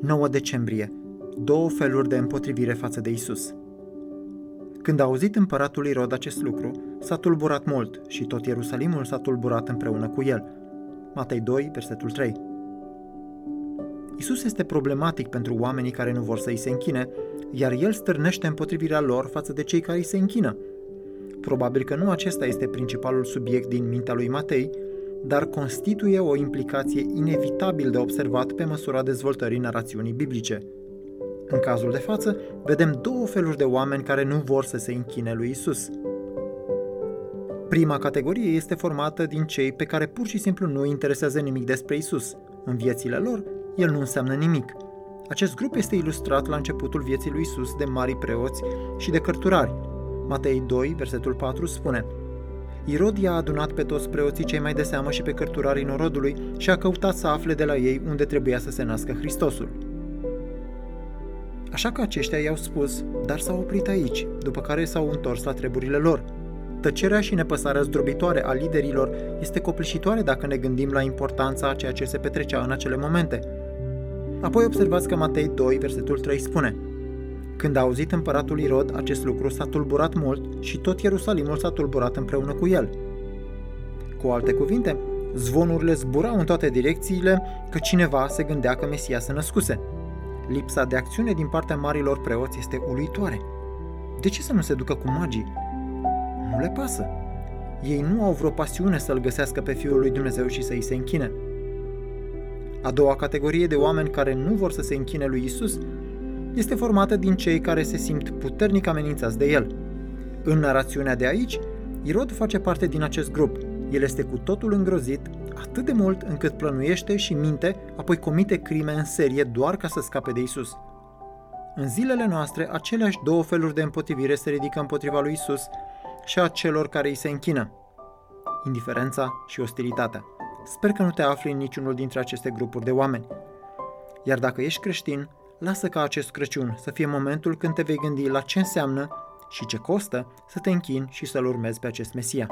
9 decembrie. Două feluri de împotrivire față de Isus. Când a auzit împăratul Irod acest lucru, s-a tulburat mult și tot Ierusalimul s-a tulburat împreună cu el. Matei 2, versetul 3. Isus este problematic pentru oamenii care nu vor să îi se închine, iar el stârnește împotrivirea lor față de cei care îi se închină. Probabil că nu acesta este principalul subiect din mintea lui Matei, dar constituie o implicație inevitabil de observat pe măsura dezvoltării narațiunii biblice. În cazul de față, vedem două feluri de oameni care nu vor să se închine lui Isus. Prima categorie este formată din cei pe care pur și simplu nu interesează nimic despre Isus. În viețile lor, el nu înseamnă nimic. Acest grup este ilustrat la începutul vieții lui Isus de mari preoți și de cărturari. Matei 2, versetul 4 spune – Irod i-a adunat pe toți preoții cei mai de seamă și pe cărturarii norodului și a căutat să afle de la ei unde trebuia să se nască Hristosul. Așa că aceștia i-au spus, dar s-au oprit aici, după care s-au întors la treburile lor. Tăcerea și nepăsarea zdrobitoare a liderilor este copleșitoare dacă ne gândim la importanța a ceea ce se petrecea în acele momente. Apoi observați că Matei 2, versetul 3 spune – când a auzit împăratul Irod acest lucru, s-a tulburat mult și tot Ierusalimul s-a tulburat împreună cu el. Cu alte cuvinte, zvonurile zburau în toate direcțiile că cineva se gândea că Mesia se născuse. Lipsa de acțiune din partea marilor preoți este uluitoare. De ce să nu se ducă cu magii? Nu le pasă. Ei nu au vreo pasiune să-L găsească pe Fiul lui Dumnezeu și să-i se închine. A doua categorie de oameni care nu vor să se închine lui Isus este formată din cei care se simt puternic amenințați de el. În narațiunea de aici, Irod face parte din acest grup. El este cu totul îngrozit, atât de mult încât plănuiește și minte, apoi comite crime în serie doar ca să scape de Isus. În zilele noastre, aceleași două feluri de împotrivire se ridică împotriva lui Isus și a celor care îi se închină. Indiferența și ostilitatea. Sper că nu te afli în niciunul dintre aceste grupuri de oameni. Iar dacă ești creștin, lasă ca acest Crăciun să fie momentul când te vei gândi la ce înseamnă și ce costă să te închini și să-L urmezi pe acest Mesia.